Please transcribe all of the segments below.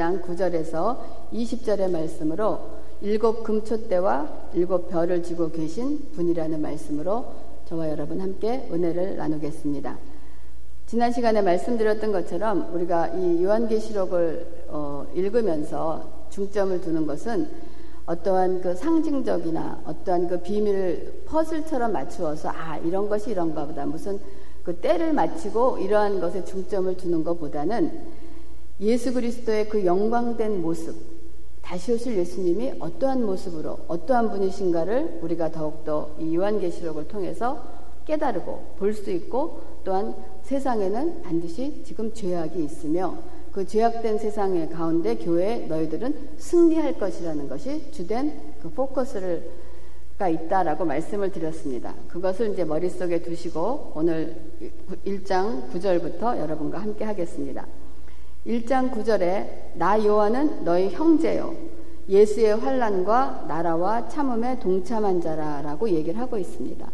1장 9절에서 20절의 말씀으로 일곱 금초대와 일곱 별을 지고 계신 분이라는 말씀으로 저와 여러분 함께 은혜를 나누겠습니다. 지난 시간에 말씀드렸던 것처럼 우리가 이 요한계시록을 어, 읽으면서 중점을 두는 것은 어떠한 그 상징적이나 어떠한 그 비밀을 퍼즐처럼 맞추어서 아 이런 것이 이런가 보다 무슨 그 때를 맞추고 이러한 것에 중점을 두는 것보다는 예수 그리스도의 그 영광된 모습 다시 오실 예수님이 어떠한 모습으로 어떠한 분이신가를 우리가 더욱더 이 요한계시록을 통해서 깨달고 볼 수 있고 또한 세상에는 반드시 지금 죄악이 있으며 그 죄악된 세상의 가운데 교회 너희들은 승리할 것이라는 것이 주된 그 포커스를 가 있다라고 말씀을 드렸습니다. 그것을 이제 머릿속에 두시고 오늘 1장 9절부터 여러분과 함께 하겠습니다. 1장 9절에 나 요한은 너희 형제요 예수의 환란과 나라와 참음에 동참한 자라라고 얘기를 하고 있습니다.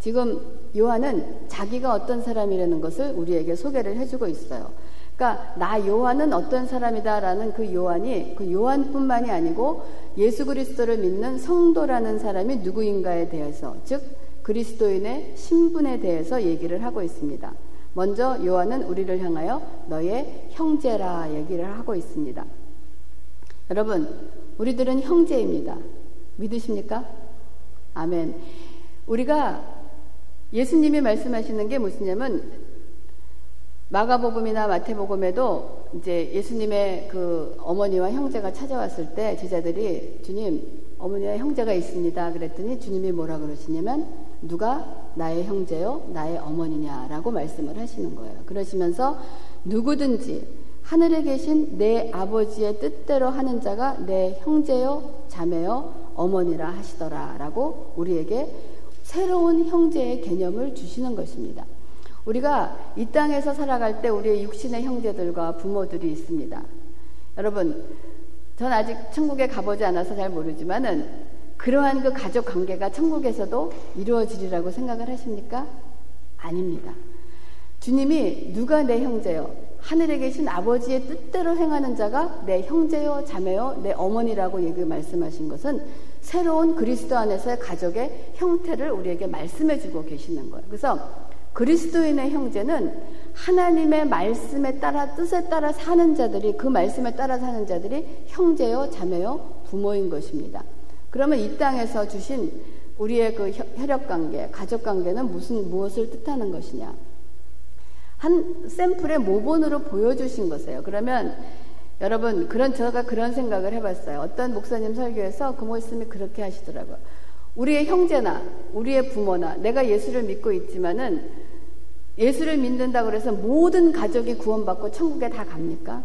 지금 요한은 자기가 어떤 사람이라는 것을 우리에게 소개를 해주고 있어요. 그러니까 나 요한은 어떤 사람이다라는 그 요한이 그 요한뿐만이 아니고 예수 그리스도를 믿는 성도라는 사람이 누구인가에 대해서 즉 그리스도인의 신분에 대해서 얘기를 하고 있습니다. 먼저 요한은 우리를 향하여 너의 형제라 얘기를 하고 있습니다. 여러분, 우리들은 형제입니다. 믿으십니까? 아멘. 우리가 예수님이 말씀하시는 게 무엇이냐면 마가복음이나 마태복음에도 이제 예수님의 그 어머니와 형제가 찾아왔을 때 제자들이 주님 어머니와 형제가 있습니다. 그랬더니 주님이 뭐라 그러시냐면 누가 나의 형제요 나의 어머니냐라고 말씀을 하시는 거예요. 그러시면서 누구든지 하늘에 계신 내 아버지의 뜻대로 하는 자가 내 형제요 자매요 어머니라 하시더라라고 우리에게 새로운 형제의 개념을 주시는 것입니다. 우리가 이 땅에서 살아갈 때 우리의 육신의 형제들과 부모들이 있습니다. 여러분, 전 아직 천국에 가보지 않아서 잘 모르지만은 그러한 그 가족 관계가 천국에서도 이루어지리라고 생각을 하십니까? 아닙니다. 주님이 누가 내 형제요? 하늘에 계신 아버지의 뜻대로 행하는 자가 내 형제요, 자매요, 내 어머니라고 얘기 말씀하신 것은 새로운 그리스도 안에서의 가족의 형태를 우리에게 말씀해 주고 계시는 거예요. 그래서 그리스도인의 형제는 하나님의 말씀에 따라 뜻에 따라 사는 자들이 그 말씀에 따라 사는 자들이 형제요 자매요 부모인 것입니다. 그러면 이 땅에서 주신 우리의 그 혈육 관계, 가족 관계는 무슨 무엇을 뜻하는 것이냐? 한 샘플의 모본으로 보여주신 것이에요. 그러면 여러분 그런 제가 그런 생각을 해봤어요. 어떤 목사님 설교에서 그 말씀이 그렇게 하시더라고요. 우리의 형제나 우리의 부모나 내가 예수를 믿고 있지만은 예수를 믿는다 그래서 모든 가족이 구원받고 천국에 다 갑니까?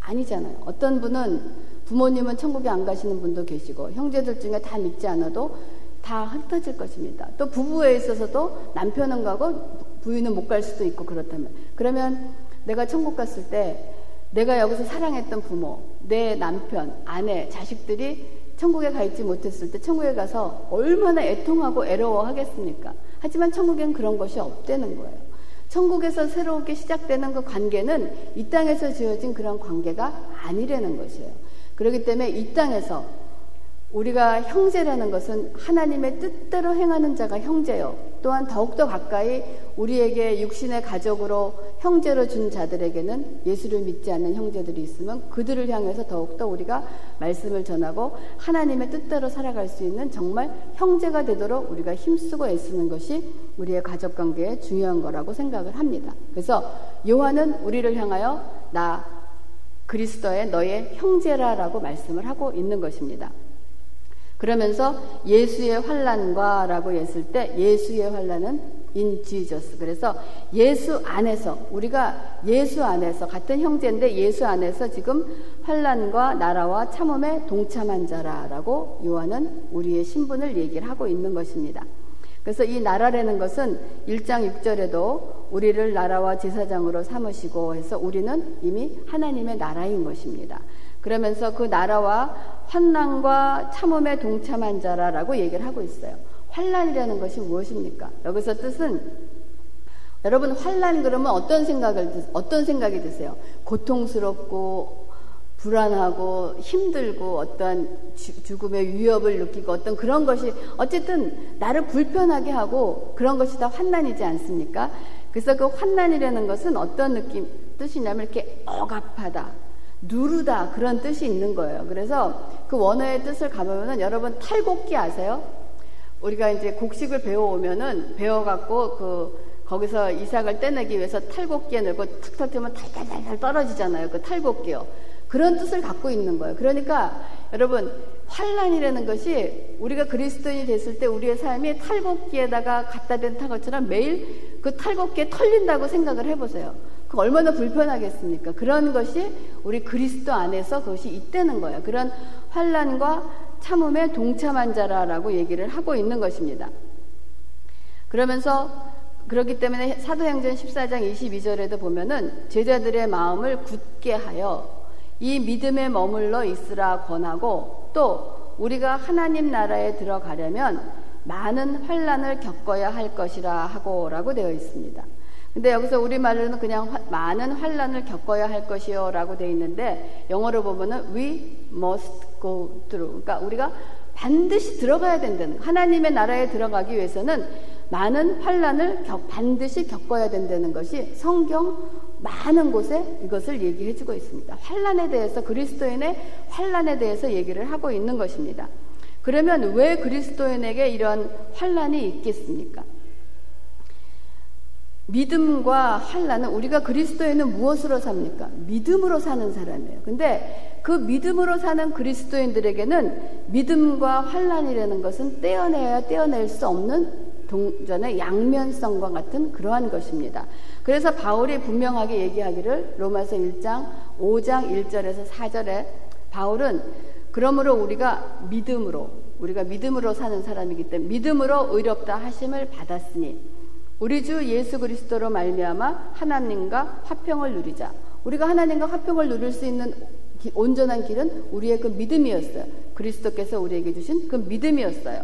아니잖아요. 어떤 분은 부모님은 천국에 안 가시는 분도 계시고 형제들 중에 다 믿지 않아도 다 흩어질 것입니다. 또 부부에 있어서도 남편은 가고 부인은 못 갈 수도 있고 그렇다면 그러면 내가 천국 갔을 때 내가 여기서 사랑했던 부모, 내 남편, 아내, 자식들이 천국에 가 있지 못했을 때 천국에 가서 얼마나 애통하고 애로워하겠습니까? 하지만 천국엔 그런 것이 없다는 거예요. 천국에서 새롭게 시작되는 그 관계는 이 땅에서 지어진 그런 관계가 아니라는 것이에요. 그렇기 때문에 이 땅에서 우리가 형제라는 것은 하나님의 뜻대로 행하는 자가 형제요. 또한 더욱더 가까이 우리에게 육신의 가족으로 형제로 준 자들에게는 예수를 믿지 않는 형제들이 있으면 그들을 향해서 더욱더 우리가 말씀을 전하고 하나님의 뜻대로 살아갈 수 있는 정말 형제가 되도록 우리가 힘쓰고 애쓰는 것이 우리의 가족 관계에 중요한 거라고 생각을 합니다. 그래서 요한은 우리를 향하여 나 그리스도의 너의 형제라라고 말씀을 하고 있는 것입니다. 그러면서 예수의 환란과라고 했을 때 예수의 환란은 in Jesus. 그래서 예수 안에서 우리가 예수 안에서 같은 형제인데 예수 안에서 지금 환란과 나라와 참음에 동참한 자라라고 요한은 우리의 신분을 얘기를 하고 있는 것입니다. 그래서 이 나라라는 것은 1장 6절에도 우리를 나라와 제사장으로 삼으시고 해서 우리는 이미 하나님의 나라인 것입니다. 그러면서 그 나라와 환난과 참음에 동참한 자라라고 얘기를 하고 있어요. 환란이라는 것이 무엇입니까? 여기서 뜻은 여러분 환란 그러면 어떤 생각을 어떤 생각이 드세요? 고통스럽고 불안하고 힘들고 어떤 죽음의 위협을 느끼고 어떤 그런 것이 어쨌든 나를 불편하게 하고 그런 것이 다 환난이지 않습니까? 그래서 그 환난이라는 것은 어떤 느낌 뜻이냐면 이렇게 억압하다, 누르다 그런 뜻이 있는 거예요. 그래서 그 원어의 뜻을 가보면은 여러분 탈곡기 아세요? 우리가 이제 곡식을 배워오면은 배워갖고 그 거기서 이삭을 떼내기 위해서 탈곡기에 넣고 탁 터뜨리면 탈탈탈탈 떨어지잖아요. 그 탈곡기요. 그런 뜻을 갖고 있는 거예요. 그러니까 여러분 환란이라는 것이 우리가 그리스도인이 됐을 때 우리의 삶이 탈곡기에다가 갖다 댄 것처럼 매일 그 탈곡기에 털린다고 생각을 해보세요. 그 얼마나 불편하겠습니까? 그런 것이 우리 그리스도 안에서 그것이 있다는 거예요. 그런 환란과 참음에 동참한 자라라고 얘기를 하고 있는 것입니다. 그러면서 그렇기 때문에 사도행전 14장 22절에도 보면은 제자들의 마음을 굳게 하여 이 믿음에 머물러 있으라 권하고 또 우리가 하나님 나라에 들어가려면 많은 환란을 겪어야 할 것이라 하고라고 되어 있습니다. 근데 여기서 우리말로는 그냥 화, 많은 환란을 겪어야 할 것이요 라고 되어 있는데 영어로 보면은 we must go through. 그러니까 우리가 반드시 들어가야 된다는 하나님의 나라에 들어가기 위해서는 많은 환란을 반드시 겪어야 된다는 것이 성경 많은 곳에 이것을 얘기해 주고 있습니다. 환란에 대해서 그리스도인의 환란에 대해서 얘기를 하고 있는 것입니다. 그러면 왜 그리스도인에게 이런 환란이 있겠습니까? 믿음과 환란은 우리가 그리스도인은 무엇으로 삽니까? 믿음으로 사는 사람이에요. 근데 그 믿음으로 사는 그리스도인들에게는 믿음과 환란이라는 것은 떼어내야 떼어낼 수 없는 동전의 양면성과 같은 그러한 것입니다. 그래서 바울이 분명하게 얘기하기를 로마서 1장 5장 1절에서 4절에 바울은 그러므로 우리가 믿음으로 우리가 믿음으로 사는 사람이기 때문에 믿음으로 의롭다 하심을 받았으니 우리 주 예수 그리스도로 말미암아 하나님과 화평을 누리자. 우리가 하나님과 화평을 누릴 수 있는 온전한 길은 우리의 그 믿음이었어요. 그리스도께서 우리에게 주신 그 믿음이었어요.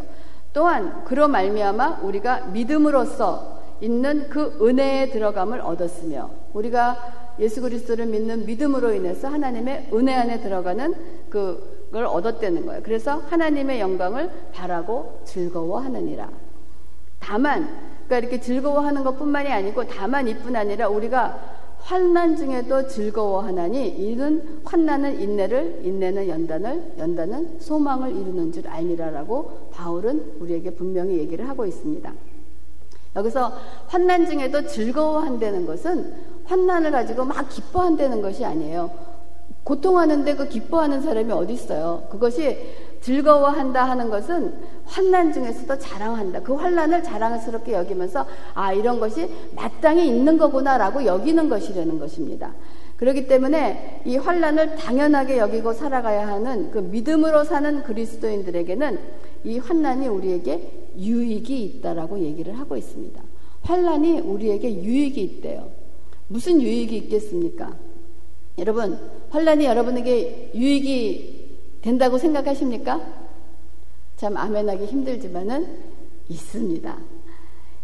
또한 그로 말미암아 우리가 믿음으로써 있는 그 은혜에 들어감을 얻었으며 우리가 예수 그리스도를 믿는 믿음으로 인해서 하나님의 은혜 안에 들어가는 그걸 얻었다는 거예요. 그래서 하나님의 영광을 바라고 즐거워하느니라. 다만 그러니까 이렇게 즐거워하는 것뿐만이 아니고 다만 이뿐 아니라 우리가 환난 중에도 즐거워하나니 이는 환난은 인내를 인내는 연단을 연단은 소망을 이루는 줄 알미라라고 바울은 우리에게 분명히 얘기를 하고 있습니다. 여기서 환난 중에도 즐거워한다는 것은 환난을 가지고 막 기뻐한다는 것이 아니에요. 고통하는데 그 기뻐하는 사람이 어디 있어요? 그것이 즐거워한다 하는 것은 환난 중에서도 자랑한다. 그 환난을 자랑스럽게 여기면서 아 이런 것이 마땅히 있는 거구나라고 여기는 것이라는 것입니다. 그렇기 때문에 이 환난을 당연하게 여기고 살아가야 하는 그 믿음으로 사는 그리스도인들에게는 이 환난이 우리에게 유익이 있다라고 얘기를 하고 있습니다. 환난이 우리에게 유익이 있대요. 무슨 유익이 있겠습니까? 여러분, 환난이 여러분에게 유익이 된다고 생각하십니까? 참 아멘하기 힘들지만은 있습니다.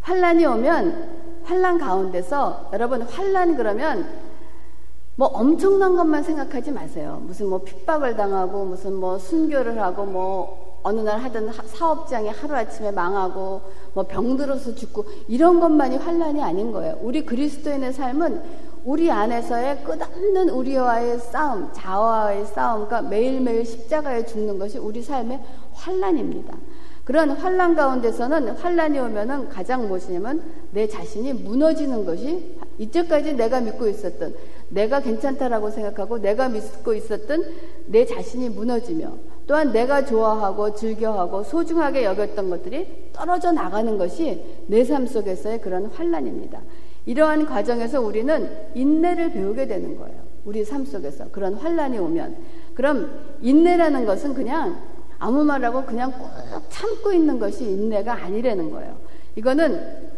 환란이 오면 환란 가운데서 여러분 환란 그러면 뭐 엄청난 것만 생각하지 마세요. 무슨 뭐 핍박을 당하고 무슨 뭐 순교를 하고 뭐 어느 날 하던 사업장이 하루아침에 망하고 뭐 병들어서 죽고 이런 것만이 환란이 아닌 거예요. 우리 그리스도인의 삶은 우리 안에서의 끝없는 우리와의 싸움, 자아와의 싸움, 그러니까 매일매일 십자가에 죽는 것이 우리 삶의 환란입니다. 그런 환란 가운데서는 환란이 오면은 가장 무엇이냐면 내 자신이 무너지는 것이 이때까지 내가 믿고 있었던 내가 괜찮다라고 생각하고 내가 믿고 있었던 내 자신이 무너지며 또한 내가 좋아하고 즐겨하고 소중하게 여겼던 것들이 떨어져 나가는 것이 내 삶 속에서의 그런 환란입니다. 이러한 과정에서 우리는 인내를 배우게 되는 거예요. 우리 삶 속에서 그런 환란이 오면 그럼 인내라는 것은 그냥 아무 말하고 그냥 꾹 참고 있는 것이 인내가 아니라는 거예요. 이거는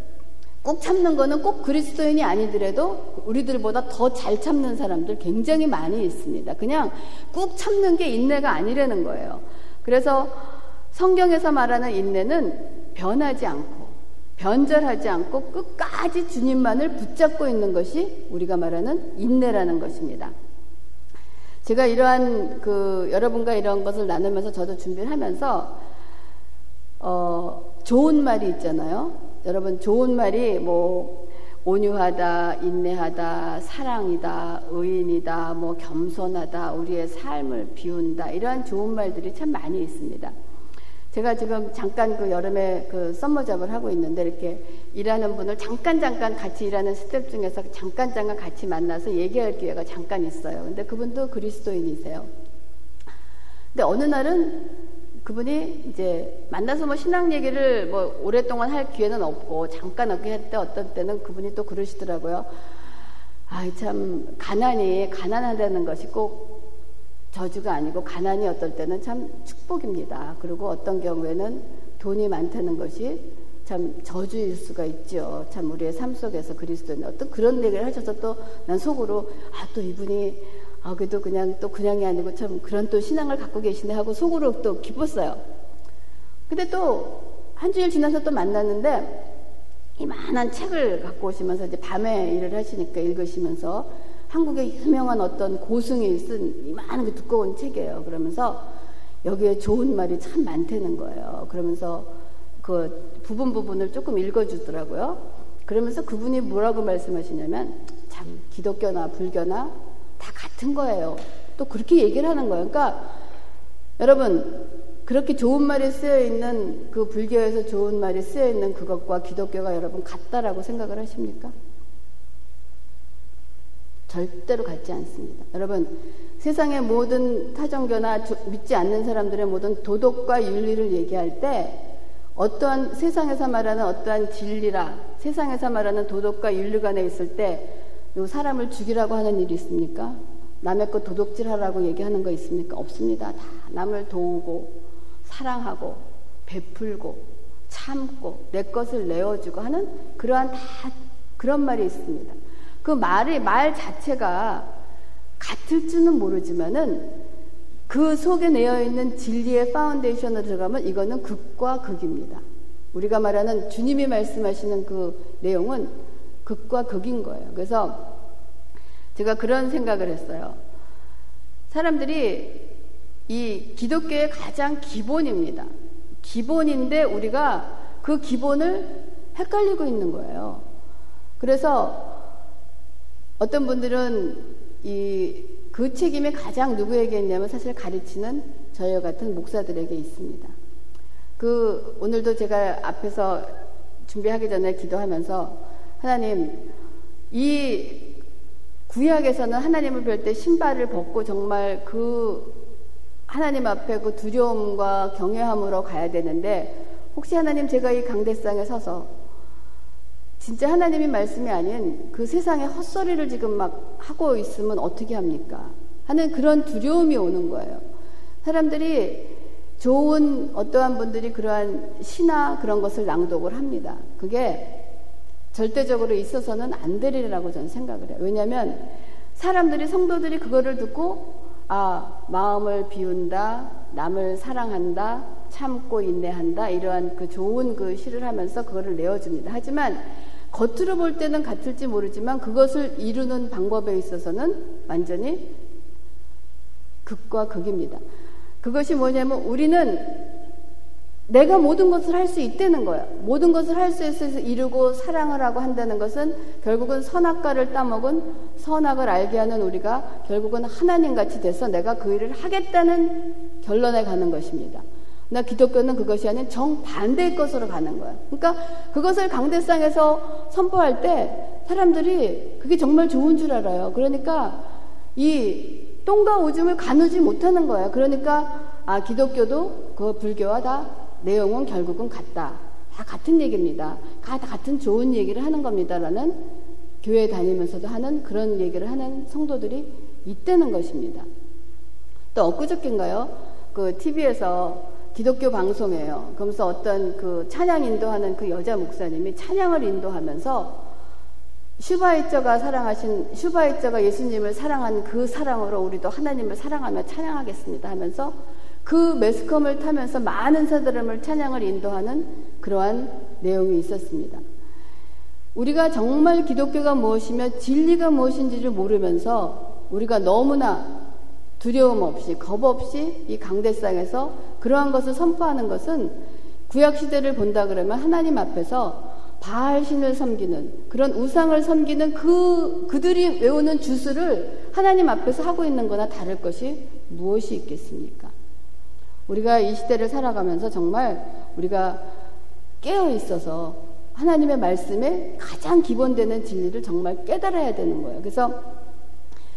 꾹 참는 거는 꼭 그리스도인이 아니더라도 우리들보다 더 잘 참는 사람들 굉장히 많이 있습니다. 그냥 꾹 참는 게 인내가 아니라는 거예요. 그래서 성경에서 말하는 인내는 변하지 않고 변절하지 않고 끝까지 주님만을 붙잡고 있는 것이 우리가 말하는 인내라는 것입니다. 제가 이러한 그 여러분과 이런 것을 나누면서 저도 준비를 하면서 어 좋은 말이 있잖아요. 여러분 좋은 말이 뭐 온유하다, 인내하다, 사랑이다, 의인이다, 뭐 겸손하다, 우리의 삶을 비운다 이러한 좋은 말들이 참 많이 있습니다. 제가 지금 잠깐 그 여름에 그 summer job을 하고 있는데 이렇게 일하는 분을 잠깐 잠깐 같이 일하는 스텝 중에서 잠깐 잠깐 같이 만나서 얘기할 기회가 잠깐 있어요. 근데 그분도 그리스도인이세요. 근데 어느 날은 그분이 이제 만나서 뭐 신앙 얘기를 뭐 오랫동안 할 기회는 없고 잠깐 얻게 했때 어떤 때는 그분이 또 그러시더라고요. 아, 참 가난이 가난하다는 것이 꼭 저주가 아니고 가난이 어떨 때는 참 축복입니다. 그리고 어떤 경우에는 돈이 많다는 것이 참 저주일 수가 있죠. 참 우리의 삶 속에서 그리스도는 어떤 그런 얘기를 하셔서 또 난 속으로 아 또 이분이 아 그래도 그냥 또 그냥이 아니고 참 그런 또 신앙을 갖고 계시네 하고 속으로 또 기뻤어요. 근데 또 한 주일 지나서 또 만났는데 이만한 책을 갖고 오시면서 이제 밤에 일을 하시니까 읽으시면서 한국의 유명한 어떤 고승이 쓴 이만한 게 두꺼운 책이에요. 그러면서 여기에 좋은 말이 참 많다는 거예요. 그러면서 그 부분 부분을 조금 읽어주더라고요. 그러면서 그분이 뭐라고 말씀하시냐면 참 기독교나 불교나 다 같은 거예요. 또 그렇게 얘기를 하는 거예요. 그러니까 여러분 그렇게 좋은 말이 쓰여 있는 그 불교에서 좋은 말이 쓰여 있는 그것과 기독교가 여러분 같다라고 생각을 하십니까? 절대로 같지 않습니다. 여러분, 세상의 모든 타종교나 믿지 않는 사람들의 모든 도덕과 윤리를 얘기할 때 어떠한 세상에서 말하는 어떠한 진리라 세상에서 말하는 도덕과 윤리 간에 있을 때 사람을 죽이라고 하는 일이 있습니까? 남의 것 도둑질하라고 얘기하는 거 있습니까? 없습니다. 다 남을 도우고 사랑하고 베풀고 참고 내 것을 내어주고 하는 그러한 다 그런 말이 있습니다. 그 말의 말 자체가 같을지는 모르지만은 그 속에 내어 있는 진리의 foundation을 들어가면 이거는 극과 극입니다. 우리가 말하는 주님이 말씀하시는 그 내용은 극과 극인 거예요. 그래서 제가 그런 생각을 했어요. 사람들이 이 기독교의 가장 기본입니다. 기본인데 우리가 그 기본을 헷갈리고 있는 거예요. 그래서 어떤 분들은 이 그 책임이 가장 누구에게 있냐면 사실 가르치는 저희 같은 목사들에게 있습니다. 그 오늘도 제가 앞에서 준비하기 전에 기도하면서 하나님 이 구약에서는 하나님을 뵐 때 신발을 벗고 정말 그 하나님 앞에 그 두려움과 경외함으로 가야 되는데 혹시 하나님 제가 이 강대상에 서서 진짜 하나님의 말씀이 아닌 그 세상의 헛소리를 지금 막 하고 있으면 어떻게 합니까? 하는 그런 두려움이 오는 거예요. 사람들이 좋은 어떠한 분들이 그러한 시나 그런 것을 낭독을 합니다. 그게 절대적으로 있어서는 안 되리라고 저는 생각을 해요. 왜냐하면 사람들이 성도들이 그거를 듣고 아 마음을 비운다, 남을 사랑한다, 참고 인내한다 이러한 그 좋은 그 시를 하면서 그거를 내어줍니다. 하지만 겉으로 볼 때는 같을지 모르지만 그것을 이루는 방법에 있어서는 완전히 극과 극입니다. 그것이 뭐냐면 우리는 내가 모든 것을 할 수 있다는 거야. 모든 것을 할 수 있어서 이루고 사랑을 하고 한다는 것은 결국은 선악과를 따먹은 선악을 알게 하는 우리가 결국은 하나님 같이 돼서 내가 그 일을 하겠다는 결론에 가는 것입니다. 나 기독교는 그것이 아닌 정반대의 것으로 가는 거야. 그러니까 그것을 강대상에서 선포할 때 사람들이 그게 정말 좋은 줄 알아요. 그러니까 이 똥과 오줌을 가누지 못하는 거야. 그러니까 아 기독교도 그 불교와 다 내용은 결국은 같다. 다 같은 얘기입니다. 다 같은 좋은 얘기를 하는 겁니다라는 교회 다니면서도 하는 그런 얘기를 하는 성도들이 있다는 것입니다. 또 엊그저께인가요? 그 TV에서 기독교 방송이에요. 그러면서 어떤 그 찬양 인도하는 그 여자 목사님이 찬양을 인도하면서 슈바이처가 사랑하신 슈바이처가 예수님을 사랑한 그 사랑으로 우리도 하나님을 사랑하며 찬양하겠습니다 하면서 그 매스컴을 타면서 많은 사람을 찬양을 인도하는 그러한 내용이 있었습니다. 우리가 정말 기독교가 무엇이며 진리가 무엇인지를 모르면서 우리가 너무나 두려움 없이 겁 없이 이 강대상에서 그러한 것을 선포하는 것은 구약 시대를 본다 그러면 하나님 앞에서 바알 신을 섬기는 그런 우상을 섬기는 그 그들이 외우는 주술을 하나님 앞에서 하고 있는 거나 다를 것이 무엇이 있겠습니까? 우리가 이 시대를 살아가면서 정말 우리가 깨어 있어서 하나님의 말씀에 가장 기본되는 진리를 정말 깨달아야 되는 거예요. 그래서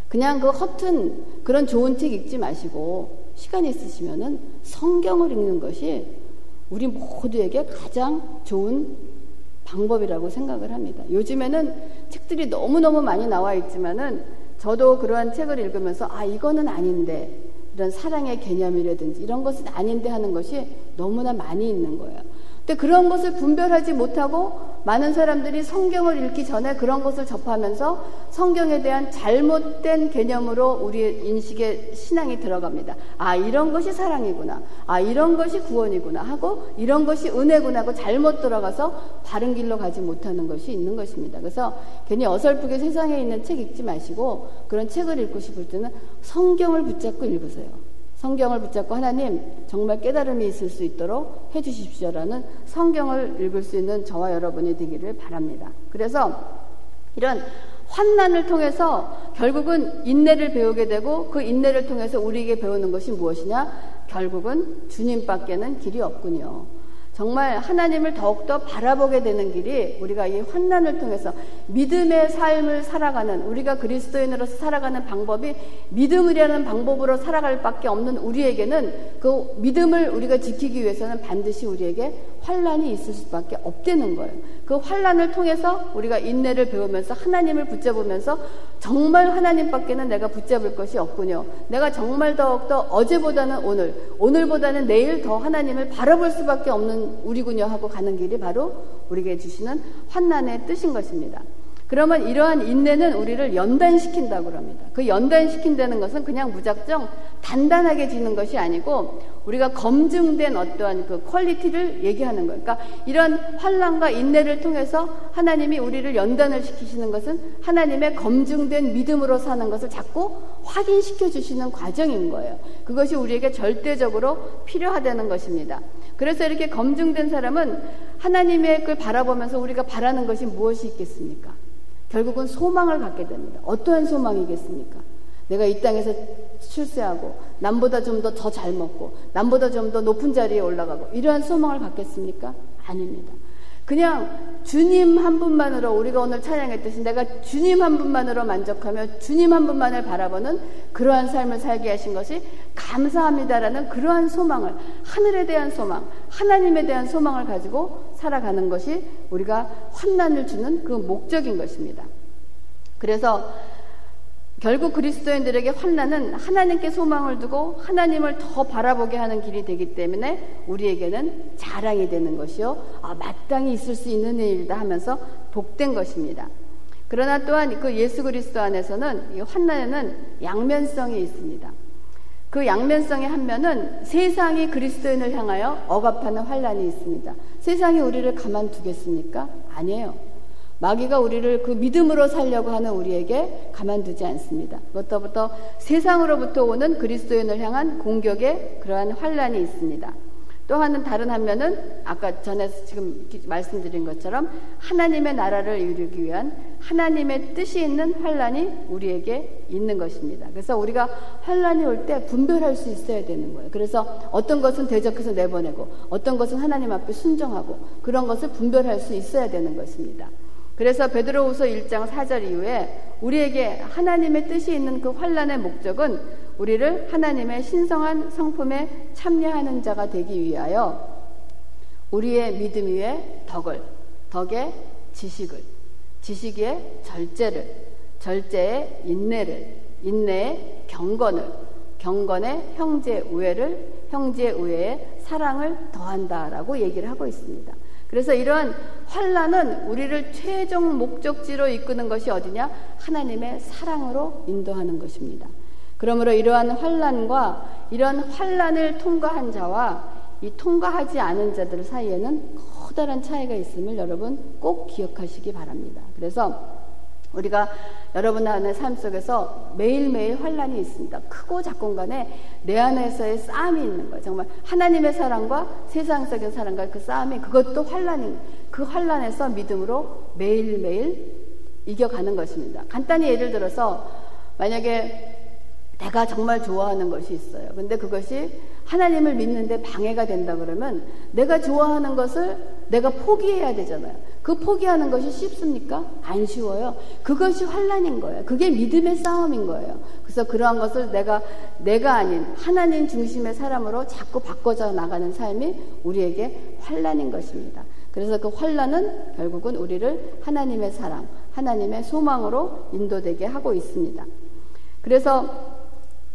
그냥 그 허튼 그런 좋은 책 읽지 마시고 시간 있으시면은 성경을 읽는 것이 우리 모두에게 가장 좋은 방법이라고 생각을 합니다. 요즘에는 책들이 너무너무 많이 나와 있지만은 저도 그러한 책을 읽으면서 아, 이거는 아닌데 이런 사랑의 개념이라든지 이런 것은 아닌데 하는 것이 너무나 많이 있는 거예요. 근데 그런 것을 분별하지 못하고 많은 사람들이 성경을 읽기 전에 그런 것을 접하면서 성경에 대한 잘못된 개념으로 우리의 인식의 신앙이 들어갑니다. 아, 이런 것이 사랑이구나. 아, 이런 것이 구원이구나 하고 이런 것이 은혜구나 하고 잘못 들어가서 바른 길로 가지 못하는 것이 있는 것입니다. 그래서 괜히 어설프게 세상에 있는 책 읽지 마시고 그런 책을 읽고 싶을 때는 성경을 붙잡고 읽으세요. 성경을 붙잡고 하나님 정말 깨달음이 있을 수 있도록 해주십시오라는 성경을 읽을 수 있는 저와 여러분이 되기를 바랍니다. 그래서 이런 환난을 통해서 결국은 인내를 배우게 되고 그 인내를 통해서 우리에게 배우는 것이 무엇이냐? 결국은 주님밖에는 길이 없군요. 정말 하나님을 더욱더 바라보게 되는 길이 우리가 이 환난을 통해서 믿음의 삶을 살아가는 우리가 그리스도인으로서 살아가는 방법이 믿음이라는 방법으로 살아갈 밖에 없는 우리에게는 그 믿음을 우리가 지키기 위해서는 반드시 우리에게 환란이 있을 수밖에 없다는 거예요. 그 환란을 통해서 우리가 인내를 배우면서 하나님을 붙잡으면서 정말 하나님밖에는 내가 붙잡을 것이 없군요. 내가 정말 더욱더 어제보다는 오늘, 오늘보다는 내일 더 하나님을 바라볼 수밖에 없는 우리군요 하고 가는 길이 바로 우리에게 주시는 환난의 뜻인 것입니다. 그러면 이러한 인내는 우리를 연단시킨다고 합니다. 그 연단시킨다는 것은 그냥 무작정 단단하게 지는 것이 아니고 우리가 검증된 어떠한 그 quality를 얘기하는 거예요. 그러니까 이런 환란과 인내를 통해서 하나님이 우리를 연단을 시키시는 것은 하나님의 검증된 믿음으로 사는 것을 자꾸 확인시켜 주시는 과정인 거예요. 그것이 우리에게 절대적으로 필요하다는 것입니다. 그래서 이렇게 검증된 사람은 하나님의 걸 바라보면서 우리가 바라는 것이 무엇이 있겠습니까? 결국은 소망을 갖게 됩니다. 어떠한 소망이겠습니까? 내가 이 땅에서 출세하고 남보다 좀 더 더 잘 먹고 남보다 좀 더 높은 자리에 올라가고 이러한 소망을 갖겠습니까? 아닙니다. 그냥 주님 한 분만으로 우리가 오늘 찬양했듯이 내가 주님 한 분만으로 만족하며 주님 한 분만을 바라보는 그러한 삶을 살게 하신 것이 감사합니다라는 그러한 소망을 하늘에 대한 소망, 하나님에 대한 소망을 가지고 살아가는 것이 우리가 환난을 주는 그 목적인 것입니다. 그래서 결국 그리스도인들에게 환난은 하나님께 소망을 두고 하나님을 더 바라보게 하는 길이 되기 때문에 우리에게는 자랑이 되는 것이요. 아, 마땅히 있을 수 있는 일이다 하면서 복된 것입니다. 그러나 또한 그 예수 그리스도 안에서는 이 환난에는 양면성이 있습니다. 그 양면성의 한 면은 세상이 그리스도인을 향하여 억압하는 환란이 있습니다. 세상이 우리를 가만두겠습니까? 아니에요. 마귀가 우리를 그 믿음으로 살려고 하는 우리에게 가만두지 않습니다. 그것부터 세상으로부터 오는 그리스도인을 향한 공격에 그러한 환란이 있습니다. 또 하는 다른 한면은 아까 전에 지금 말씀드린 것처럼 하나님의 나라를 이루기 위한 하나님의 뜻이 있는 환란이 우리에게 있는 것입니다. 그래서 우리가 환란이 올 때 분별할 수 있어야 되는 거예요. 그래서 어떤 것은 대적해서 내보내고 어떤 것은 하나님 앞에 순종하고 그런 것을 분별할 수 있어야 되는 것입니다. 그래서 베드로후서 1장 4절 이후에 우리에게 하나님의 뜻이 있는 그 환란의 목적은 우리를 하나님의 신성한 성품에 참여하는 자가 되기 위하여 우리의 믿음 위에 덕을, 덕의 지식을, 지식의 절제를, 절제의 인내를, 인내의 경건을, 경건의 형제 우애를, 형제 우애의 사랑을 더한다라고 얘기를 하고 있습니다. 그래서 이러한 환란은 우리를 최종 목적지로 이끄는 것이 어디냐? 하나님의 사랑으로 인도하는 것입니다. 그러므로 이러한 환란과 이런 환란을 통과한 자와 이 통과하지 않은 자들 사이에는 커다란 차이가 있음을 여러분 꼭 기억하시기 바랍니다. 그래서 우리가 여러분 안의 삶 속에서 매일매일 환란이 있습니다. 크고 작건 간에 내 안에서의 싸움이 있는 거예요. 정말 하나님의 사랑과 세상적인 사랑과 그 싸움이 그것도 환란인 그 환란에서 믿음으로 매일매일 이겨가는 것입니다. 간단히 예를 들어서 만약에 내가 정말 좋아하는 것이 있어요. 근데 그것이 하나님을 믿는데 방해가 된다 그러면 내가 좋아하는 것을 내가 포기해야 되잖아요. 그 포기하는 것이 쉽습니까? 안 쉬워요. 그것이 환란인 거예요. 그게 믿음의 싸움인 거예요. 그래서 그러한 것을 내가 내가 아닌 하나님 중심의 사람으로 자꾸 바꿔져 나가는 삶이 우리에게 환란인 것입니다. 그래서 그 환란은 결국은 우리를 하나님의 사랑, 하나님의 소망으로 인도되게 하고 있습니다. 그래서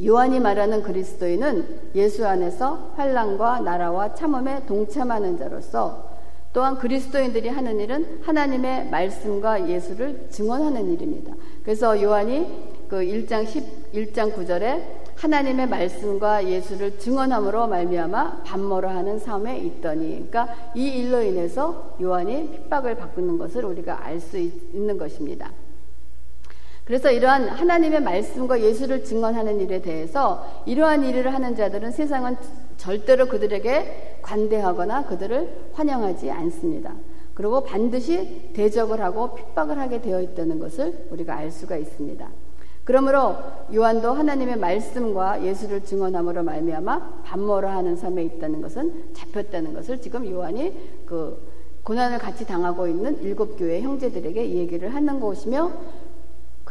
요한이 말하는 그리스도인은 예수 안에서 환란과 나라와 참음에 동참하는 자로서 또한 그리스도인들이 하는 일은 하나님의 말씀과 예수를 증언하는 일입니다. 그래서 요한이 그 1장 10, 1장 9절에 하나님의 말씀과 예수를 증언함으로 말미암아 반모를 하는 삶에 있더니 그러니까 이 일로 인해서 요한이 핍박을 받는 것을 우리가 알 수 있는 것입니다. 그래서 이러한 하나님의 말씀과 예수를 증언하는 일에 대해서 이러한 일을 하는 자들은 세상은 절대로 그들에게 관대하거나 그들을 환영하지 않습니다. 그리고 반드시 대적을 하고 핍박을 하게 되어 있다는 것을 우리가 알 수가 있습니다. 그러므로 요한도 하나님의 말씀과 예수를 증언함으로 말미암아 반모를 하는 삶에 있다는 것은 잡혔다는 것을 지금 요한이 그 고난을 같이 당하고 있는 일곱 교회 형제들에게 얘기를 하는 것이며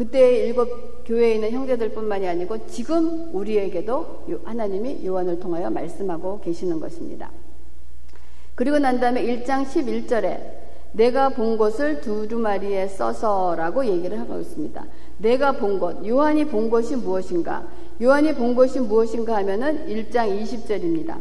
그때 일곱 교회에 있는 형제들뿐만이 아니고 지금 우리에게도 하나님이 요한을 통하여 말씀하고 계시는 것입니다. 그리고 난 다음에 1장 11절에 내가 본 것을 두루마리에 써서라고 얘기를 하고 있습니다. 내가 본 것, 요한이 본 것이 무엇인가? 요한이 본 것이 무엇인가 하면은 1장 20절입니다.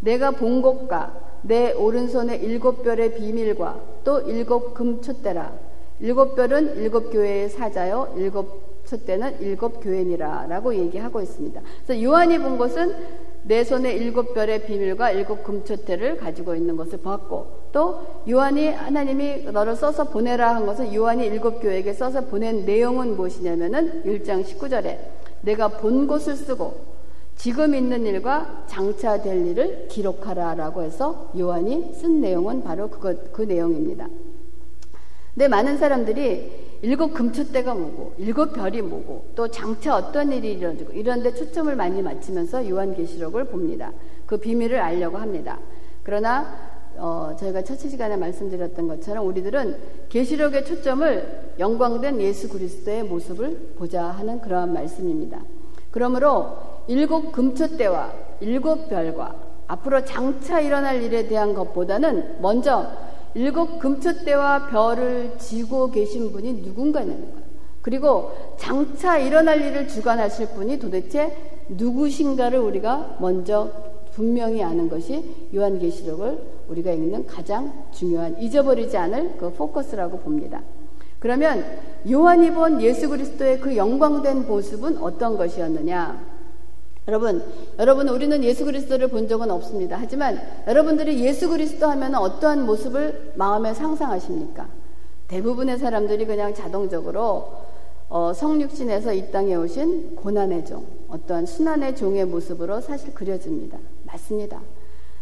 내가 본 것과 내 오른손의 일곱 별의 비밀과 또 일곱 금촛대라 일곱 별은 일곱 교회의 사자요, 일곱 첫째는 일곱 교회니라 라고 얘기하고 있습니다. 그래서 요한이 본 것은 내 손에 일곱 별의 비밀과 일곱 금초태를 가지고 있는 것을 봤고 또 요한이 하나님이 너를 써서 보내라 한 것은 요한이 일곱 교회에게 써서 보낸 내용은 무엇이냐면은 1장 19절에 내가 본 것을 쓰고 지금 있는 일과 장차 될 일을 기록하라 라고 해서 요한이 쓴 내용은 바로 그것 그 내용입니다. 근데 많은 사람들이 일곱 금초대가 뭐고 일곱 별이 뭐고 또 장차 어떤 일이 일어나고 이런 데 초점을 많이 맞추면서 요한계시록을 봅니다. 그 비밀을 알려고 합니다. 그러나 어, 저희가 첫 시간에 말씀드렸던 것처럼 우리들은 계시록의 초점을 영광된 예수 그리스도의 모습을 보자 하는 그러한 말씀입니다. 그러므로 일곱 금초대와 일곱 별과 앞으로 장차 일어날 일에 대한 것보다는 먼저 일곱 금초대와 별을 지고 계신 분이 누군가냐는 거예요. 그리고 장차 일어날 일을 주관하실 분이 도대체 누구신가를 우리가 먼저 분명히 아는 것이 요한계시록을 우리가 읽는 가장 중요한 잊어버리지 않을 그 포커스라고 봅니다. 그러면 요한이 본 예수 그리스도의 그 영광된 모습은 어떤 것이었느냐? 여러분, 여러분 우리는 예수 그리스도를 본 적은 없습니다. 하지만 여러분들이 예수 그리스도 하면 어떠한 모습을 마음에 상상하십니까? 대부분의 사람들이 그냥 자동적으로 어, 성육신에서 이 땅에 오신 고난의 종, 어떠한 순환의 종의 모습으로 사실 그려집니다. 맞습니다.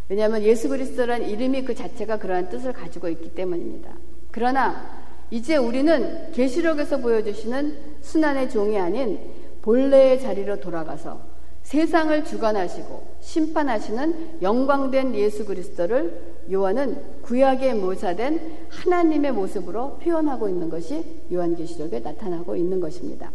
왜냐하면 예수 그리스도란 이름이 그 자체가 그러한 뜻을 가지고 있기 때문입니다. 그러나 이제 우리는 계시록에서 보여주시는 순환의 종이 아닌 본래의 자리로 돌아가서 세상을 주관하시고 심판하시는 영광된 예수 그리스도를 요한은 구약에 모사된 하나님의 모습으로 표현하고 있는 것이 요한계시록에 나타나고 있는 것입니다.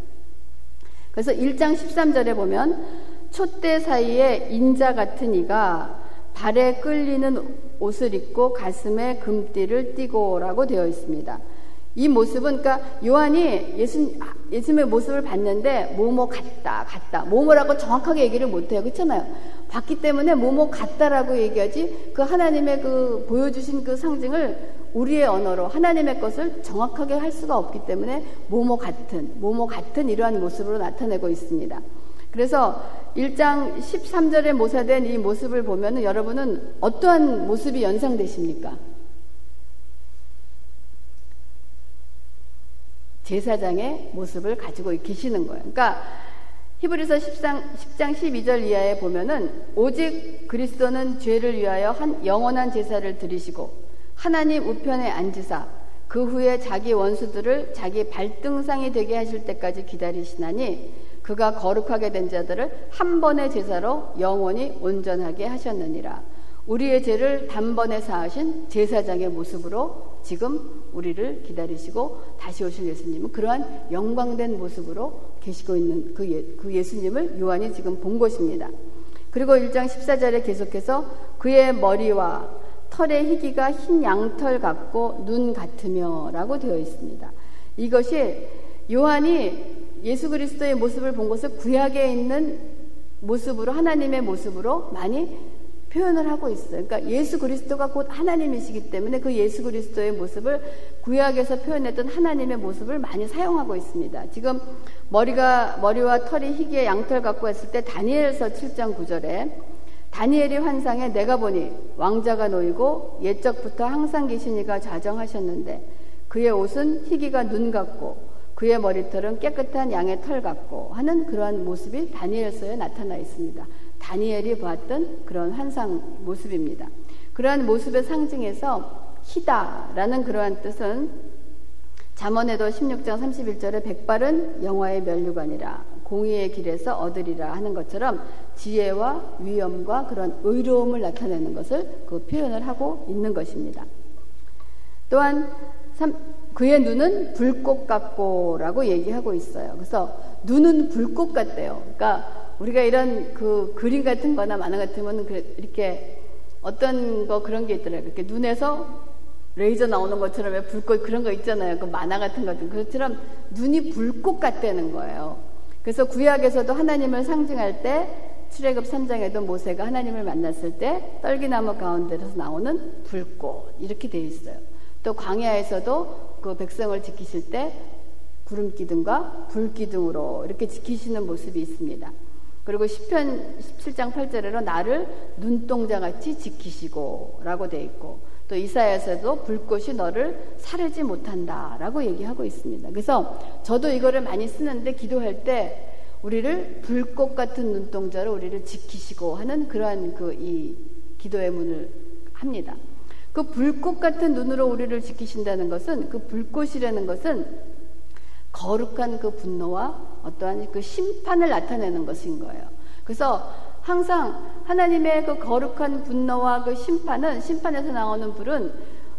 그래서 1장 13절에 보면 촛대 사이에 인자 같은 이가 발에 끌리는 옷을 입고 가슴에 금띠를 띠고라고 되어 있습니다. 이 모습은 그러니까 요한이 예수 예수님의 모습을 봤는데 뭐뭐 같다 같다. 뭐뭐라고 정확하게 얘기를 못해요. 그렇잖아요. 봤기 때문에 뭐뭐 같다라고 얘기하지 그 하나님의 그 보여주신 그 상징을 우리의 언어로 하나님의 것을 정확하게 할 수가 없기 때문에 뭐뭐 같은 뭐뭐 같은 이러한 모습으로 나타내고 있습니다. 그래서 1장 13절에 모사된 이 모습을 보면 여러분은 어떠한 모습이 연상되십니까? 제사장의 모습을 가지고 계시는 거예요. 그러니까 히브리서 10장, 10장 12절 이하에 보면은 오직 그리스도는 죄를 위하여 한 영원한 제사를 드리시고 하나님 우편에 앉으사 그 후에 자기 원수들을 자기 발등상이 되게 하실 때까지 기다리시나니 그가 거룩하게 된 자들을 한 번의 제사로 영원히 온전하게 하셨느니라. 우리의 죄를 단번에 사하신 제사장의 모습으로 지금 우리를 기다리시고 다시 오실 예수님은 그러한 영광된 모습으로 계시고 있는 그, 예, 그 예수님을 요한이 지금 본 것입니다. 그리고 1장 14절에 계속해서 그의 머리와 털의 희기가 흰 양털 같고 눈 같으며 라고 되어 있습니다. 이것이 요한이 예수 그리스도의 모습을 본 것을 구약에 있는 모습으로 하나님의 모습으로 많이 표현을 하고 있어요. 그러니까 예수 그리스도가 곧 하나님이시기 때문에 그 예수 그리스도의 모습을 구약에서 표현했던 하나님의 모습을 많이 사용하고 있습니다. 지금 머리가 머리와 털이 희귀의 양털 갖고 했을 때 다니엘서 7장 9절에 다니엘이 환상에 내가 보니 왕자가 놓이고 옛적부터 항상 계시니가 좌정하셨는데 그의 옷은 희귀가 눈 같고 그의 머리털은 깨끗한 양의 털 같고 하는 그러한 모습이 다니엘서에 나타나 있습니다. 다니엘이 보았던 그런 환상 모습입니다. 그러한 모습의 상징에서 희다라는 그러한 뜻은 잠언에도 16장 31절에 백발은 영화의 면류관이라 공의의 길에서 얻으리라 하는 것처럼 지혜와 위엄과 그런 의로움을 나타내는 것을 그 표현을 하고 있는 것입니다. 또한 그의 눈은 불꽃 같고라고 얘기하고 있어요. 그래서 눈은 불꽃 같대요. 그러니까 우리가 이런 그 그림 같은 거나 만화 같으면 이렇게 어떤 거 그런 게 있더라고요. 이렇게 눈에서 레이저 나오는 것처럼 왜 불꽃 그런 거 있잖아요. 그 만화 같은 것들. 그것처럼 눈이 불꽃 같다는 거예요. 그래서 구약에서도 하나님을 상징할 때 출애굽 3장에도 모세가 하나님을 만났을 때 떨기나무 가운데서 나오는 불꽃 이렇게 되어 있어요. 또 광야에서도 그 백성을 지키실 때 구름 기둥과 불 기둥으로 이렇게 지키시는 모습이 있습니다. 그리고 10편 17장 8절에는 나를 눈동자같이 지키시고 라고 되어 있고 또 이사야에서도 불꽃이 너를 사르지 못한다 라고 얘기하고 있습니다. 그래서 저도 이거를 많이 쓰는데 기도할 때 우리를 불꽃 같은 눈동자로 우리를 지키시고 하는 그러한 그 이 기도의 문을 합니다. 그 불꽃 같은 눈으로 우리를 지키신다는 것은 그 불꽃이라는 것은 거룩한 그 분노와 어떠한 그 심판을 나타내는 것인 거예요. 그래서 항상 하나님의 그 거룩한 분노와 그 심판은 심판에서 나오는 불은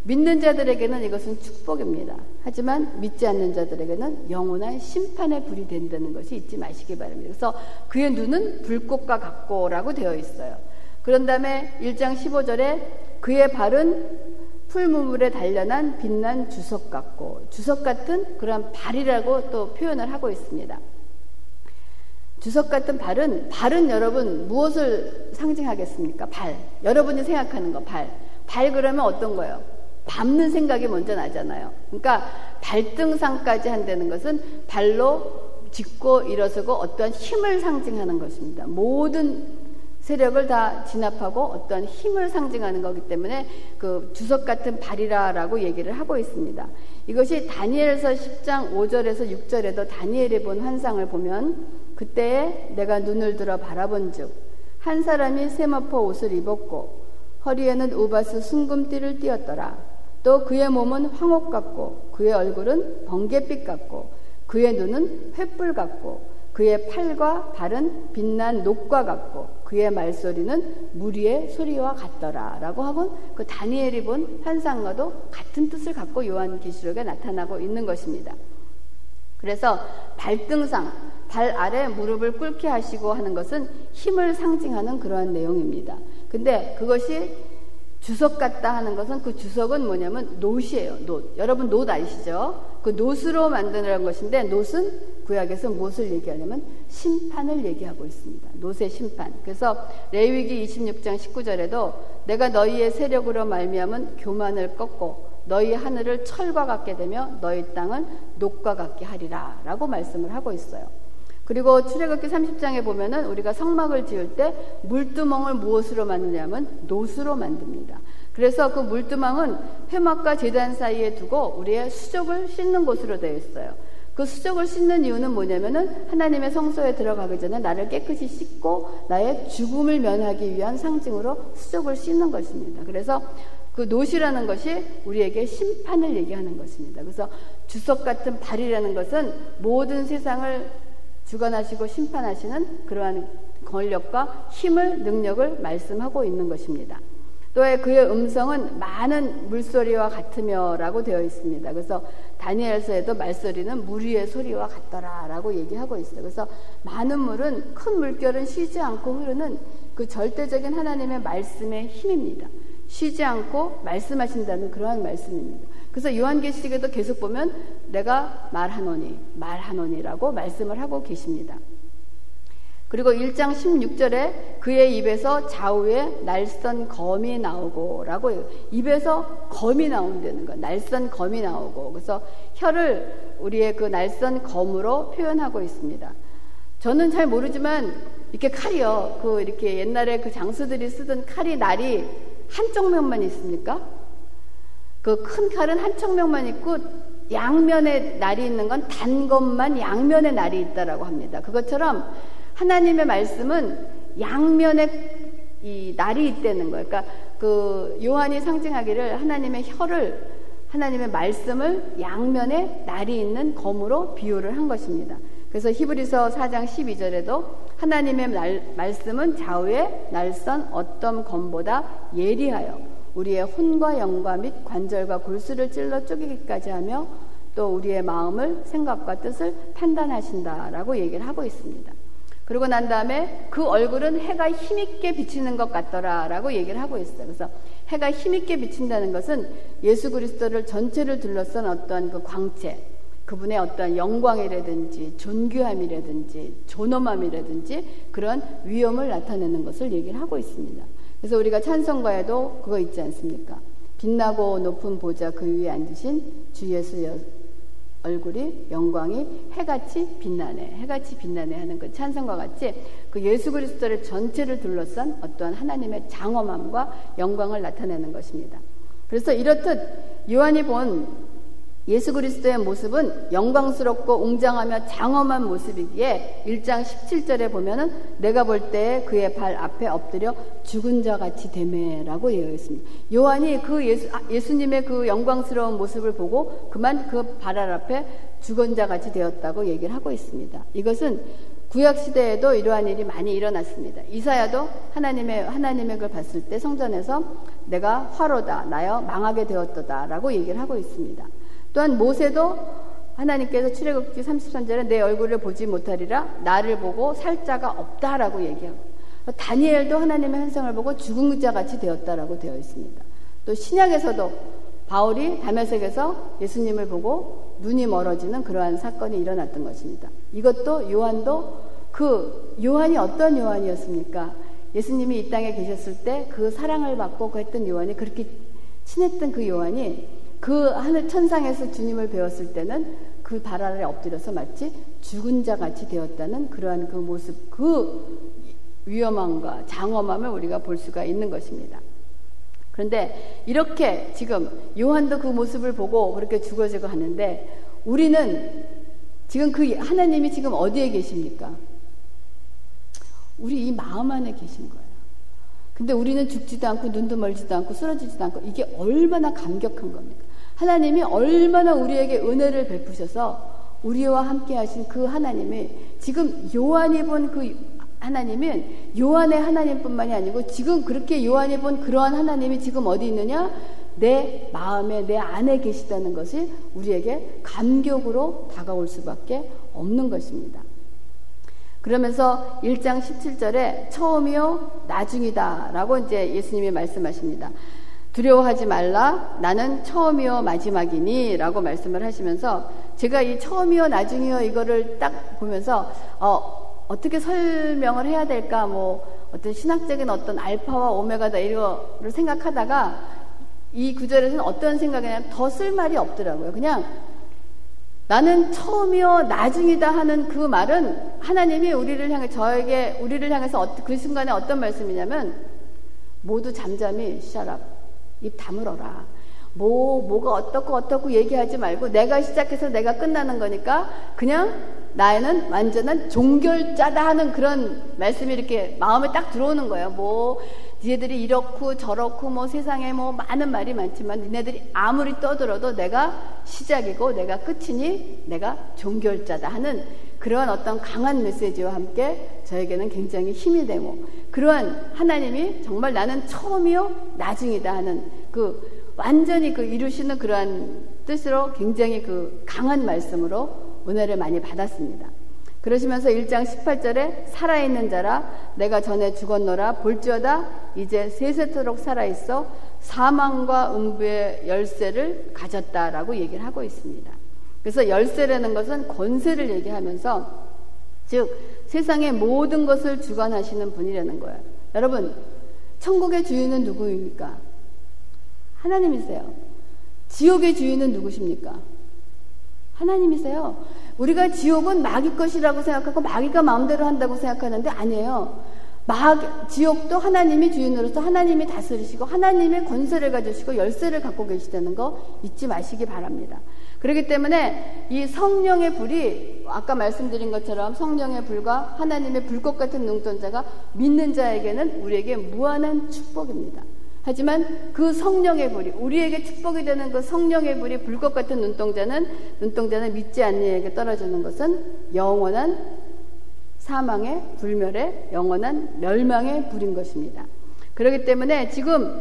믿는 자들에게는 이것은 축복입니다. 하지만 믿지 않는 자들에게는 영원한 심판의 불이 된다는 것이 잊지 마시기 바랍니다. 그래서 그의 눈은 불꽃과 같고라고 되어 있어요. 그런 다음에 1장 15절에 그의 발은 풀무물에 단련한 빛난 주석 같고 주석 같은 그런 발이라고 또 표현을 하고 있습니다. 주석 같은 발은 발은 여러분 무엇을 상징하겠습니까? 발. 여러분이 생각하는 거 발. 발 그러면 어떤 거예요? 밟는 생각이 먼저 나잖아요. 그러니까 발등상까지 한다는 것은 발로 짚고 일어서고 어떠한 힘을 상징하는 것입니다. 모든 세력을 다 진압하고 어떤 힘을 상징하는 거기 때문에 그 주석 같은 발이라라고 얘기를 하고 있습니다. 이것이 다니엘서 10장 5절에서 6절에도 다니엘이 본 환상을 보면 그때에 내가 눈을 들어 바라본즉 한 사람이 세마포 옷을 입었고 허리에는 우바스 순금띠를 띄었더라. 또 그의 몸은 황옥 같고 그의 얼굴은 번갯빛 같고 그의 눈은 횃불 같고 그의 팔과 발은 빛난 녹과 같고 그의 말소리는 무리의 소리와 같더라 라고 하고 그 다니엘이 본 환상과도 같은 뜻을 갖고 요한계시록에 나타나고 있는 것입니다. 그래서 발등상 발 아래 무릎을 꿇게 하시고 하는 것은 힘을 상징하는 그러한 내용입니다. 근데 그것이 주석 같다 하는 것은 그 주석은 뭐냐면 놋이에요. 놋. 여러분 놋 아시죠? 그 놋으로 만드는 것인데 놋은 구약에서 무엇을 얘기하냐면 심판을 얘기하고 있습니다. 놋의 심판. 그래서 레위기 26장 19절에도 내가 너희의 세력으로 말미암은 교만을 꺾고 너희 하늘을 철과 같게 되며 너희 땅은 녹과 같게 하리라라고 말씀을 하고 있어요. 그리고 출애굽기 30장에 보면은 우리가 성막을 지을 때 물두멍을 무엇으로 만드냐면 노수로 만듭니다. 그래서 그 물두멍은 회막과 제단 사이에 두고 우리의 수족을 씻는 곳으로 되어 있어요. 그 수족을 씻는 이유는 뭐냐면은 하나님의 성소에 들어가기 전에 나를 깨끗이 씻고 나의 죽음을 면하기 위한 상징으로 수족을 씻는 것입니다. 그래서 그 노시라는 것이 우리에게 심판을 얘기하는 것입니다. 그래서 주석 같은 발이라는 것은 모든 세상을 주관하시고 심판하시는 그러한 권력과 힘을 능력을 말씀하고 있는 것입니다. 또 그의 음성은 많은 물소리와 같으며라고 되어 있습니다. 그래서 다니엘서에도 말소리는 물 위의 소리와 같더라라고 얘기하고 있어요. 그래서 많은 물은 큰 물결은 쉬지 않고 흐르는 그 절대적인 하나님의 말씀의 힘입니다. 쉬지 않고 말씀하신다는 그러한 말씀입니다. 그래서 요한계시록에도 계속 보면 내가 말하노니 말하노니라고 말씀을 하고 계십니다. 그리고 1장 16절에 그의 입에서 좌우에 날선 검이 나오고 라고. 입에서 검이 나온다는 거. 날선 검이 나오고. 그래서 혀를 우리의 그 날선 검으로 표현하고 있습니다. 저는 잘 모르지만 이렇게 칼이요. 그 이렇게 옛날에 그 장수들이 쓰던 칼이 날이 한쪽 면만 있습니까? 그 큰 칼은 한쪽 면만 있고 양면에 날이 있는 건 단 것만 양면에 날이 있다라고 합니다. 그것처럼 하나님의 말씀은 양면에 이 날이 있다는 거예요. 그러니까 그 요한이 상징하기를 하나님의 혀를 하나님의 말씀을 양면에 날이 있는 검으로 비유를 한 것입니다. 그래서 히브리서 4장 12절에도 하나님의 날, 말씀은 좌우에 날선 어떤 검보다 예리하여 우리의 혼과 영과 및 관절과 골수를 찔러 쪼개기까지 하며 또 우리의 마음을 생각과 뜻을 판단하신다라고 얘기를 하고 있습니다. 그러고 난 다음에 그 얼굴은 해가 힘있게 비치는 것 같더라라고 얘기를 하고 있어요. 그래서 해가 힘있게 비친다는 것은 예수 그리스도를 전체를 둘러싼 어떤 그 광채, 그분의 어떤 영광이라든지 존귀함이라든지 존엄함이라든지 그런 위엄을 나타내는 것을 얘기를 하고 있습니다. 그래서 우리가 찬송가에도 그거 있지 않습니까? 빛나고 높은 보좌 그 위에 앉으신 주 예수 얼굴이 영광이 해같이 빛나네, 해같이 빛나네 하는 그 찬성과 같이 그 예수 그리스도를 전체를 둘러싼 어떠한 하나님의 장엄함과 영광을 나타내는 것입니다. 그래서 이렇듯 요한이 본 예수 그리스도의 모습은 영광스럽고 웅장하며 장엄한 모습이기에 1장 17절에 보면은 내가 볼 때 그의 발 앞에 엎드려 죽은 자 같이 되매라고 되어 있습니다. 요한이 그 예수, 아, 예수님의 그 영광스러운 모습을 보고 그만 그 발 앞에 죽은 자 같이 되었다고 얘기를 하고 있습니다. 이것은 구약 시대에도 이러한 일이 많이 일어났습니다. 이사야도 하나님의 하나님의 걸 봤을 때 성전에서 내가 화로다 나여 망하게 되었다라고 얘기를 하고 있습니다. 또한 모세도 하나님께서 출애굽기 33절에 내 얼굴을 보지 못하리라 나를 보고 살 자가 없다라고 얘기하고 다니엘도 하나님의 현상을 보고 죽은 자 같이 되었다라고 되어 있습니다. 또 신약에서도 바울이 담에색에서 예수님을 보고 눈이 멀어지는 그러한 사건이 일어났던 것입니다. 이것도 요한도 그 요한이 어떤 요한이었습니까? 예수님이 이 땅에 계셨을 때 그 사랑을 받고 했던 요한이 그렇게 친했던 그 요한이 그 하늘 천상에서 주님을 배웠을 때는 그 발 아래 엎드려서 마치 죽은 자 같이 되었다는 그러한 그 모습, 그 위험함과 장엄함을 우리가 볼 수가 있는 것입니다. 그런데 이렇게 지금 요한도 그 모습을 보고 그렇게 죽어지고 하는데 우리는 지금 그 하나님이 지금 어디에 계십니까? 우리 이 마음 안에 계신 거예요. 근데 우리는 죽지도 않고 눈도 멀지도 않고 쓰러지지도 않고 이게 얼마나 감격한 겁니까? 하나님이 얼마나 우리에게 은혜를 베푸셔서 우리와 함께 하신 그 하나님이 지금 요한이 본 그 하나님은 요한의 하나님뿐만이 아니고 지금 그렇게 요한이 본 그러한 하나님이 지금 어디 있느냐? 내 마음에 내 안에 계시다는 것이 우리에게 감격으로 다가올 수밖에 없는 것입니다. 그러면서 1장 17절에 처음이요 나중이다라고 이제 예수님이 말씀하십니다. 두려워하지 말라. 나는 처음이요 마지막이니 라고 말씀을 하시면서 제가 이 처음이요 나중이요 이거를 딱 보면서 어, 어떻게 설명을 해야 될까 뭐 어떤 신학적인 어떤 알파와 오메가다 이거를 생각하다가 이 구절에서는 어떤 생각이냐면 더 쓸 말이 없더라고요. 그냥 나는 처음이요 나중이다 하는 그 말은 하나님이 우리를 향해 저에게 우리를 향해서 그 순간에 어떤 말씀이냐면 모두 잠잠히 샤랍 입 다물어라. 뭐 뭐가 어떻고 어떻고 얘기하지 말고 내가 시작해서 내가 끝나는 거니까 그냥 나에는 완전한 종결자다 하는 그런 말씀이 이렇게 마음에 딱 들어오는 거예요. 뭐 니네들이 이렇고 저렇고 뭐 세상에 뭐 많은 말이 많지만 니네들이 아무리 떠들어도 내가 시작이고 내가 끝이니 내가 종결자다 하는 그러한 어떤 강한 메시지와 함께 저에게는 굉장히 힘이 되고 그러한 하나님이 정말 나는 처음이요 나중이다 하는 그 완전히 그 이루시는 그러한 뜻으로 굉장히 그 강한 말씀으로 은혜를 많이 받았습니다. 그러시면서 1장 18절에 살아있는 자라 내가 전에 죽었노라 볼지어다 이제 세세토록 살아있어 사망과 음부의 열쇠를 가졌다라고 얘기를 하고 있습니다. 그래서 열쇠라는 것은 권세를 얘기하면서 즉 세상의 모든 것을 주관하시는 분이라는 거예요. 여러분 천국의 주인은 누구입니까? 하나님이세요. 지옥의 주인은 누구십니까? 하나님이세요. 우리가 지옥은 마귀 것이라고 생각하고 마귀가 마음대로 한다고 생각하는데 아니에요. 마 지옥도 하나님이 주인으로서 하나님이 다스리시고 하나님의 권세를 가지시고 열쇠를 갖고 계시다는 거 잊지 마시기 바랍니다. 그렇기 때문에 이 성령의 불이 아까 말씀드린 것처럼 성령의 불과 하나님의 불꽃 같은 눈동자가 믿는 자에게는 우리에게 무한한 축복입니다. 하지만 그 성령의 불이 우리에게 축복이 되는 그 성령의 불이 불꽃 같은 눈동자는 눈동자는 믿지 않는 이에게 떨어지는 것은 영원한 사망의 불멸의 영원한 멸망의 불인 것입니다. 그렇기 때문에 지금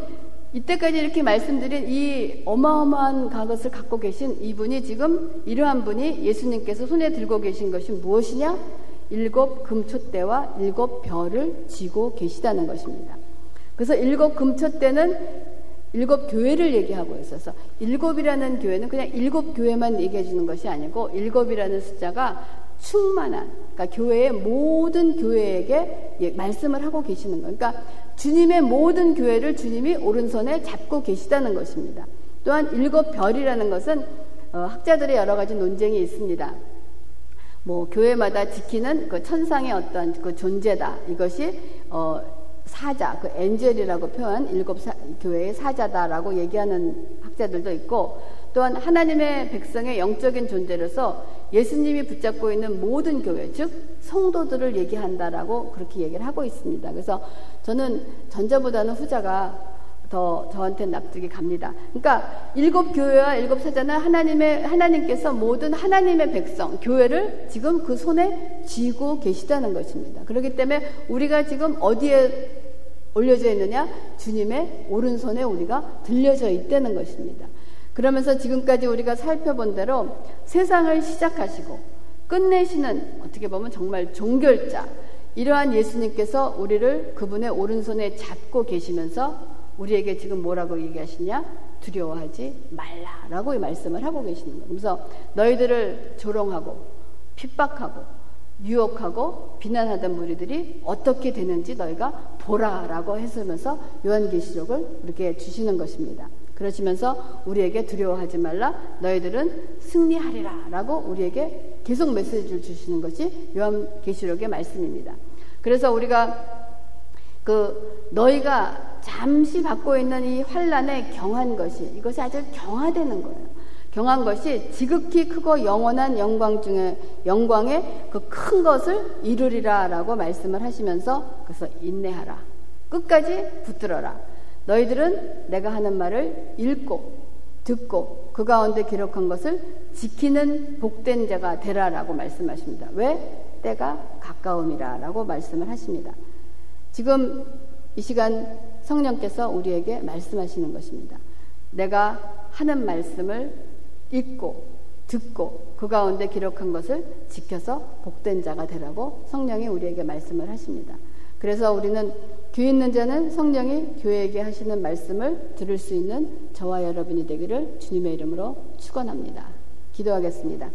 이때까지 이렇게 말씀드린 이 어마어마한 가것을 갖고 계신 이분이 지금 이러한 분이 예수님께서 손에 들고 계신 것이 무엇이냐? 일곱 금초대와 일곱 별을 쥐고 계시다는 것입니다. 그래서 일곱 금초대는 일곱 교회를 얘기하고 있어서 일곱이라는 교회는 그냥 일곱 교회만 얘기해 주는 것이 아니고 일곱이라는 숫자가 충만한 그러니까 교회의 모든 교회에게 예, 말씀을 하고 계시는 거예요. 그러니까 주님의 모든 교회를 주님이 오른손에 잡고 계시다는 것입니다. 또한 일곱 별이라는 것은 어, 학자들의 여러 가지 논쟁이 있습니다. 뭐 교회마다 지키는 그 천상의 어떤 그 존재다. 이것이 어 사자, 그 엔젤이라고 표현 일곱 사, 교회의 사자다라고 얘기하는 학자들도 있고 또한 하나님의 백성의 영적인 존재로서 예수님이 붙잡고 있는 모든 교회, 즉 성도들을 얘기한다라고 그렇게 얘기를 하고 있습니다. 그래서 저는 전자보다는 후자가 더 저한테 납득이 갑니다. 그러니까 일곱 교회와 일곱 사자는 하나님의 하나님께서 모든 하나님의 백성 교회를 지금 그 손에 쥐고 계시다는 것입니다. 그렇기 때문에 우리가 지금 어디에 올려져 있느냐? 주님의 오른손에 우리가 들려져 있다는 것입니다. 그러면서 지금까지 우리가 살펴본 대로 세상을 시작하시고 끝내시는 어떻게 보면 정말 종결자 이러한 예수님께서 우리를 그분의 오른손에 잡고 계시면서 우리에게 지금 뭐라고 얘기하시냐? 두려워하지 말라라고 말씀을 하고 계시는 거예요. 그래서 너희들을 조롱하고 핍박하고 유혹하고 비난하던 무리들이 어떻게 되는지 너희가 보라라고 했으면서 요한계시록을 이렇게 주시는 것입니다. 그러시면서 우리에게 두려워하지 말라 너희들은 승리하리라라고 우리에게 계속 메시지를 주시는 것이 요한계시록의 말씀입니다. 그래서 우리가 그 너희가 잠시 받고 있는 이 환란에 경한 것이 이것이 아주 경화되는 거예요. 경한 것이 지극히 크고 영원한 영광 중에 영광의 그 큰 것을 이루리라라고 말씀을 하시면서 그래서 인내하라. 끝까지 붙들어라. 너희들은 내가 하는 말을 읽고 듣고 그 가운데 기록한 것을 지키는 복된 자가 되라라고 말씀하십니다. 왜? 때가 가까움이라라고 말씀을 하십니다. 지금 이 시간 성령께서 우리에게 말씀하시는 것입니다. 내가 하는 말씀을 읽고 듣고 그 가운데 기록한 것을 지켜서 복된 자가 되라고 성령이 우리에게 말씀을 하십니다. 그래서 우리는 귀 있는 자는 성령이 교회에게 하시는 말씀을 들을 수 있는 저와 여러분이 되기를 주님의 이름으로 축원합니다. 기도하겠습니다.